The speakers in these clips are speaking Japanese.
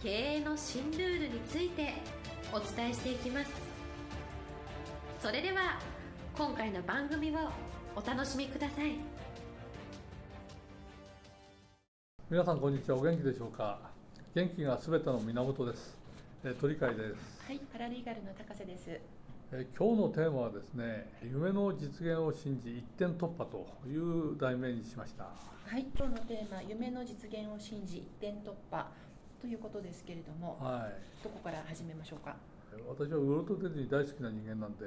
経営の新ルールについてお伝えしていきます。それでは今回の番組をお楽しみください。皆さんこんにちは。お元気でしょうか？元気がすべての源です。え鳥飼です。はいパラリーガルの高瀬です。え今日のテーマはですね夢の実現を信じ一点突破という題名にしました。はい今日のテーマ夢の実現を信じ一点突破ということですけれども、はどこから始めましょうか？い私はウォルト・ディズニー大好きな人間なんで、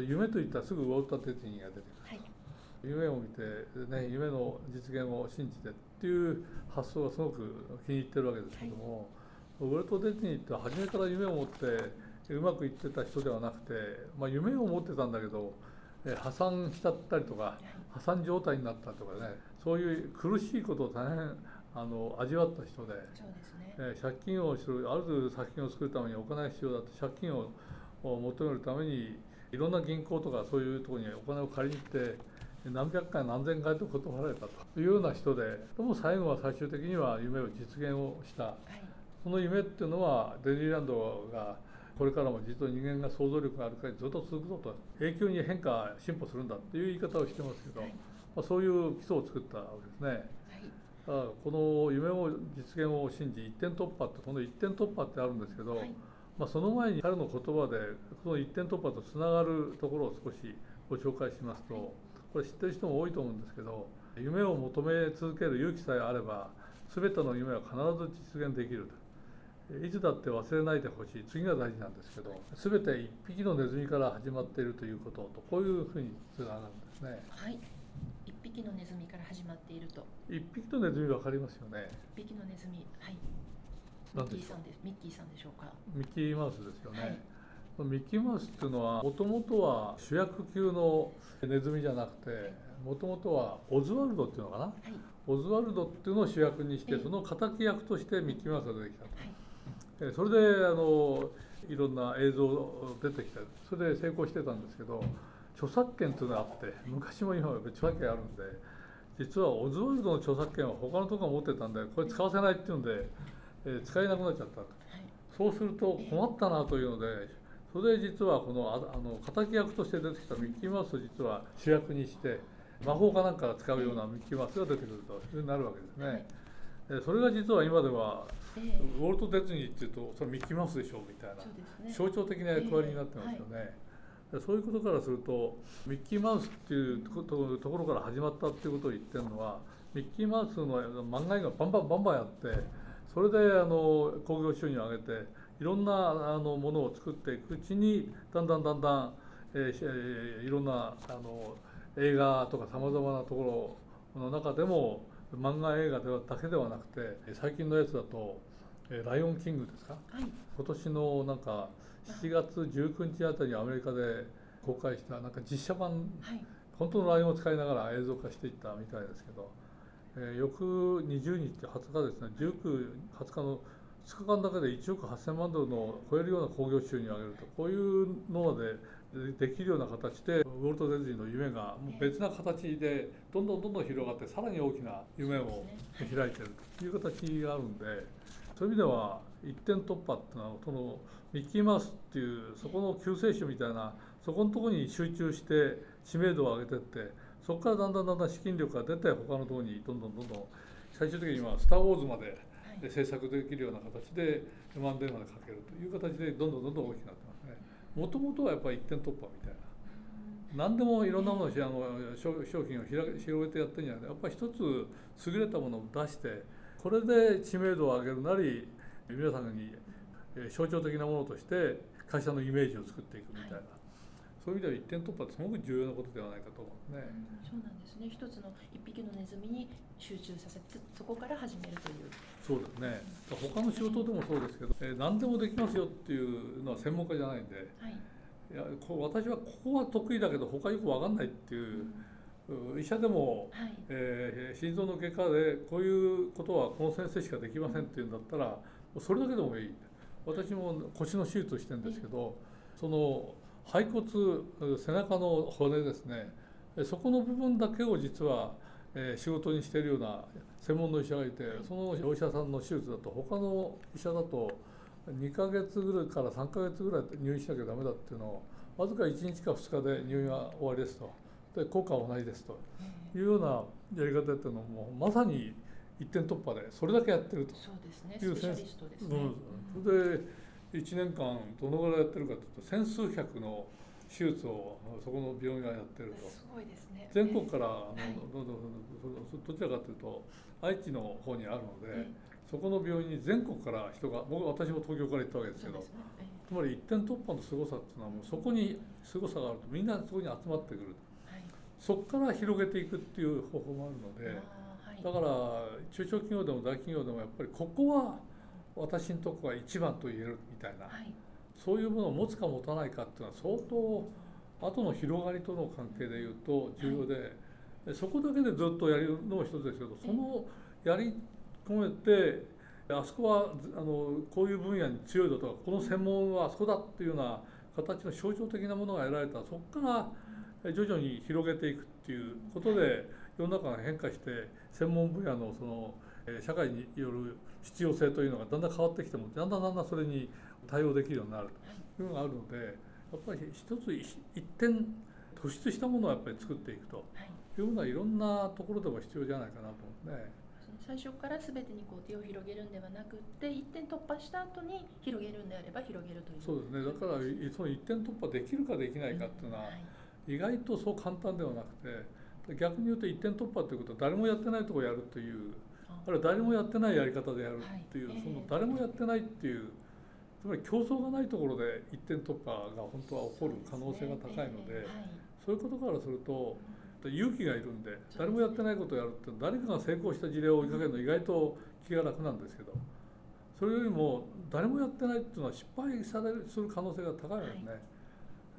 い。夢といったらすぐウォルト・ディズニーが出てくるはい。夢を見て、ね、夢の実現を信じてっていう発想がすごく気に入ってるわけですけども、ウォルト・ディズニーって初めから夢を持ってうまくいってた人ではなくて、まあ、夢を持ってたんだけどえ破産しちゃったりとか破産状態になったとかねそういう苦しいことを大変あの味わった人で。そうですねえー借金をするある程度作品を作るためにお金が必要だと借金をを求めるためにいろんな銀行とかそういうところにお金を借りに行って何百回何千回と断られたというような人ででも最後は最終的には夢を実現をしたはいその夢っていうのはディズニーランドがこれからも実は人間が想像力があるからずっと続くぞと永久に変化進歩するんだっていう言い方をしてますけど、はいまあ、そういう基礎を作ったわけですね。この夢を実現を信じ一点突破ってこの一点突破ってあるんですけど、はい。まあ、その前に彼の言葉でその一点突破とつながるところを少しご紹介しますと、はい。これ知ってる人も多いと思うんですけど夢を求め続ける勇気さえあれば全ての夢は必ず実現できると。いつだって忘れないでほしい。次が大事なんですけど全て一匹のネズミから始まっているということとこういうふうにつながるんですね。はい。一匹のネズミから始まっていると。一匹のネズミ分かりますよね。一匹のネズミ。はい。ミッキーさんです。ミッキーさんでしょうか？ミッキーマウスですよね、はい。ミッキーマウスっていうのはもともとは主役級のネズミじゃなくてもともとはオズワルドっていうのかな？はい。オズワルドっていうのを主役にしてええ。その敵役としてミッキーマウスが出てきたと。はい。えそれであのいろんな映像出てきてそれで成功してたんですけど著作権っていうのがあって昔も今も著作権あるんで実はオズワルドの著作権は他のところが持ってたんでこれ使わせないっていうんで、え使えなくなっちゃったと。はいそうすると困ったなというので、それで実はこのああの敵役として出てきたミッキーマウスを実は主役にして、魔法かなんかが使うようなミッキーマウスが出てくるとなるわけですね。でそれが実は今では、ええウォルト・ディズニーっていうと、それミッキーマウスでしょみたいなね象徴的な役割になってますよね。でそういうことからするとミッキーマウスっていうところから始まったっていうことを言ってるのはミッキーマウスの漫画がバンバンバンバンやってそれであの興行収入を上げていろんなあのものを作っていくうちにだんだんだんだん、えーしえーいろんなあの映画とかさまざまなところの中でも漫画映画ではだけではなくて最近のやつだと「えーライオンキング」ですか？はい。今年のなんか7月19日あたりにアメリカで公開したなんか実写版はい。本当のライオンを使いながら映像化していったみたいですけど、えー翌20日20日ですね19、20日の2日間だけで1億8000万ドルの超えるような興行収入を上げるとこういうのででできるような形でウォルト・ディズニーの夢がもう別な形でどんどんどんどん広がってさらに大きな夢を開いてるという形があるんでそういう意味では一点突破っていうのはそのミッキーマウスっていうそこの救世主みたいなそこのところに集中して知名度を上げてってそこからだんだんだんだん資金力が出て他のところにどんどんどんどん最終的には「スター・ウォーズ」まで制作できるような形で M&A までかけるという形でどんどんどんどん大きくなってますね。もともとはやっぱり一点突破みたいな。何でもいろんなものをあの商品を広げてやってるんじゃなくてやっぱり一つ優れたものを出してこれで知名度を上げるなり皆さんにえー象徴的なものとして会社のイメージを作っていくみたいな、はい。そういう意味では一点突破ってすごく重要なことではないかと思うんですね。そうなんですね。一つの一匹のネズミに集中させてそこから始めるという。そうですね他の仕事でもそうですけど、えー、何でもできますよっていうのは専門家じゃないんで、はい、いやこう私はここは得意だけど他よく分かんないっていう。うん、医者でも、はい、えー、心臓の外科でこういうことはこの先生しかできませんっていうんだったらそれだけでもいい。私も腰の手術をしてるんですけどその背骨背中の骨ですね。そこの部分だけを実は、えー、仕事にしているような専門の医者がいてそのお医者さんの手術だと他の医者だと2ヶ月ぐらいから3ヶ月ぐらい入院しなきゃダメだっていうのをわずか1日か2日で入院は終わりですとで効果は同じですと。いうようなやり方っていうのもまさに一点突破でそれだけやってると。いう先生、それで1年間どのぐらいやってるかというと千数百の手術をそこの病院がやってると。すごいですね。全国から、あのどちらかというと愛知の方にあるので、そこの病院に全国から人が僕私も東京から行ったわけですけどつまり一点突破の凄さっていうのはもうそこに凄さがあるとみんなそこに集まってくる、はい、そこから広げていくっていう方法もあるので、はい、だから中小企業でも大企業でもやっぱりここは私のとこが一番と言えるみたいな、はい、そういうものを持つか持たないかっていうのは相当後の広がりとの関係でいうと重要で、そこだけでずっとやるのも一つですけどそのやり込めてあそこはあのこういう分野に強いだとかこの専門はあそこだっていうような形の象徴的なものが得られたらそこから徐々に広げていくっていうことで世の中が変化して専門分野のその社会による必要性というのがだんだん変わってきてもだんだんだんだんそれに対応できるようになるというのがあるのでやっぱり一つ一点突出したものをやっぱり作っていくというようないろんなところでも必要じゃないかなと思うね。最初から全てにこう手を広げるんではなくて一点突破した後に広げるんであれば広げるというそうですねだからその一点突破できるかできないかっていうのは、意外とそう簡単ではなくて逆に言うと一点突破ということは誰もやってないところをやるというあ。るいは誰もやってないやり方でやるっていう、その誰もやってないっていうつまり競争がないところで一点突破が本当は起こる可能性が高いのでそうい。うことからすると。勇気がいるんで誰もやってないことをやるって誰かが成功した事例を追いかけるの意外と気が楽なんですけどそれよりも誰もやってないっていうのは失敗されるする可能性が高いのでね、はい、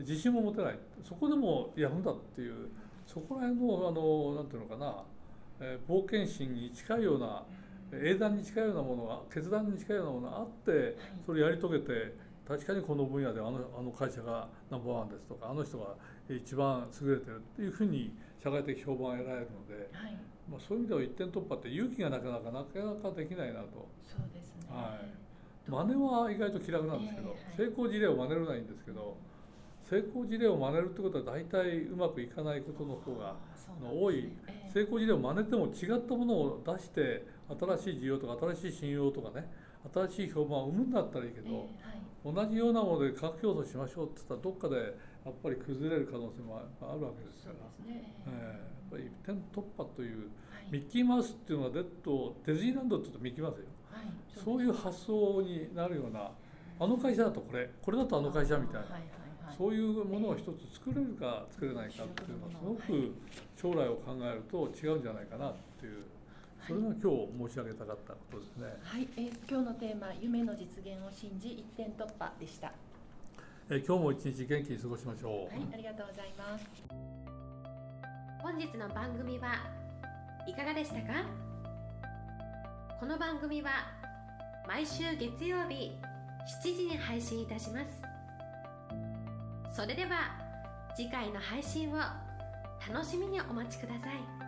自信も持てない。そこでもやるんだっていうそこら辺のあのなんていうのかな、えー、冒険心に近いような英断に近いようなものが決断に近いようなものがあってそれやり遂げて確かにこの分野であのあの会社がナンバーワンですとかあの人が一番優れてるっていうふうに社会的評判を得られるので、はい、まあ、そういう意味では一点突破って勇気がなかなかなかなかできないなと。そうですね、はい、真似は意外と気楽なんですけど、えーはい、成功事例を真似るのはいいんですけど成功事例を真似るってことは大体うまくいかないことの方が多い、えー、成功事例を真似ても違ったものを出して新しい需要とか新しい信用とかね新しい評判を生むんだったらいいけど、えー、同じようなもので価格競争しましょうって言ったらどっかでやっぱり崩れる可能性もあるわけですから、ね。えー、やっぱり一点突破という、はい、ミッキーマウスっていうのはデッドディズニーランドって言うとミッキーマウスよ、はい、そういう発想になるようなあの会社だとこれこれだとあの会社みたいな、そういうものを一つ作れるか作れないかっていうのはすごく将来を考えると違うんじゃないかなっていう。それが今日申し上げたかったことですね。はい、えー、今日のテーマ夢の実現を信じ一点突破でした。え今日も一日元気に過ごしましょう。はい、ありがとうございます。本日の番組はいかがでしたか？この番組は毎週月曜日7時に配信いたします。それでは次回の配信を楽しみにお待ちください。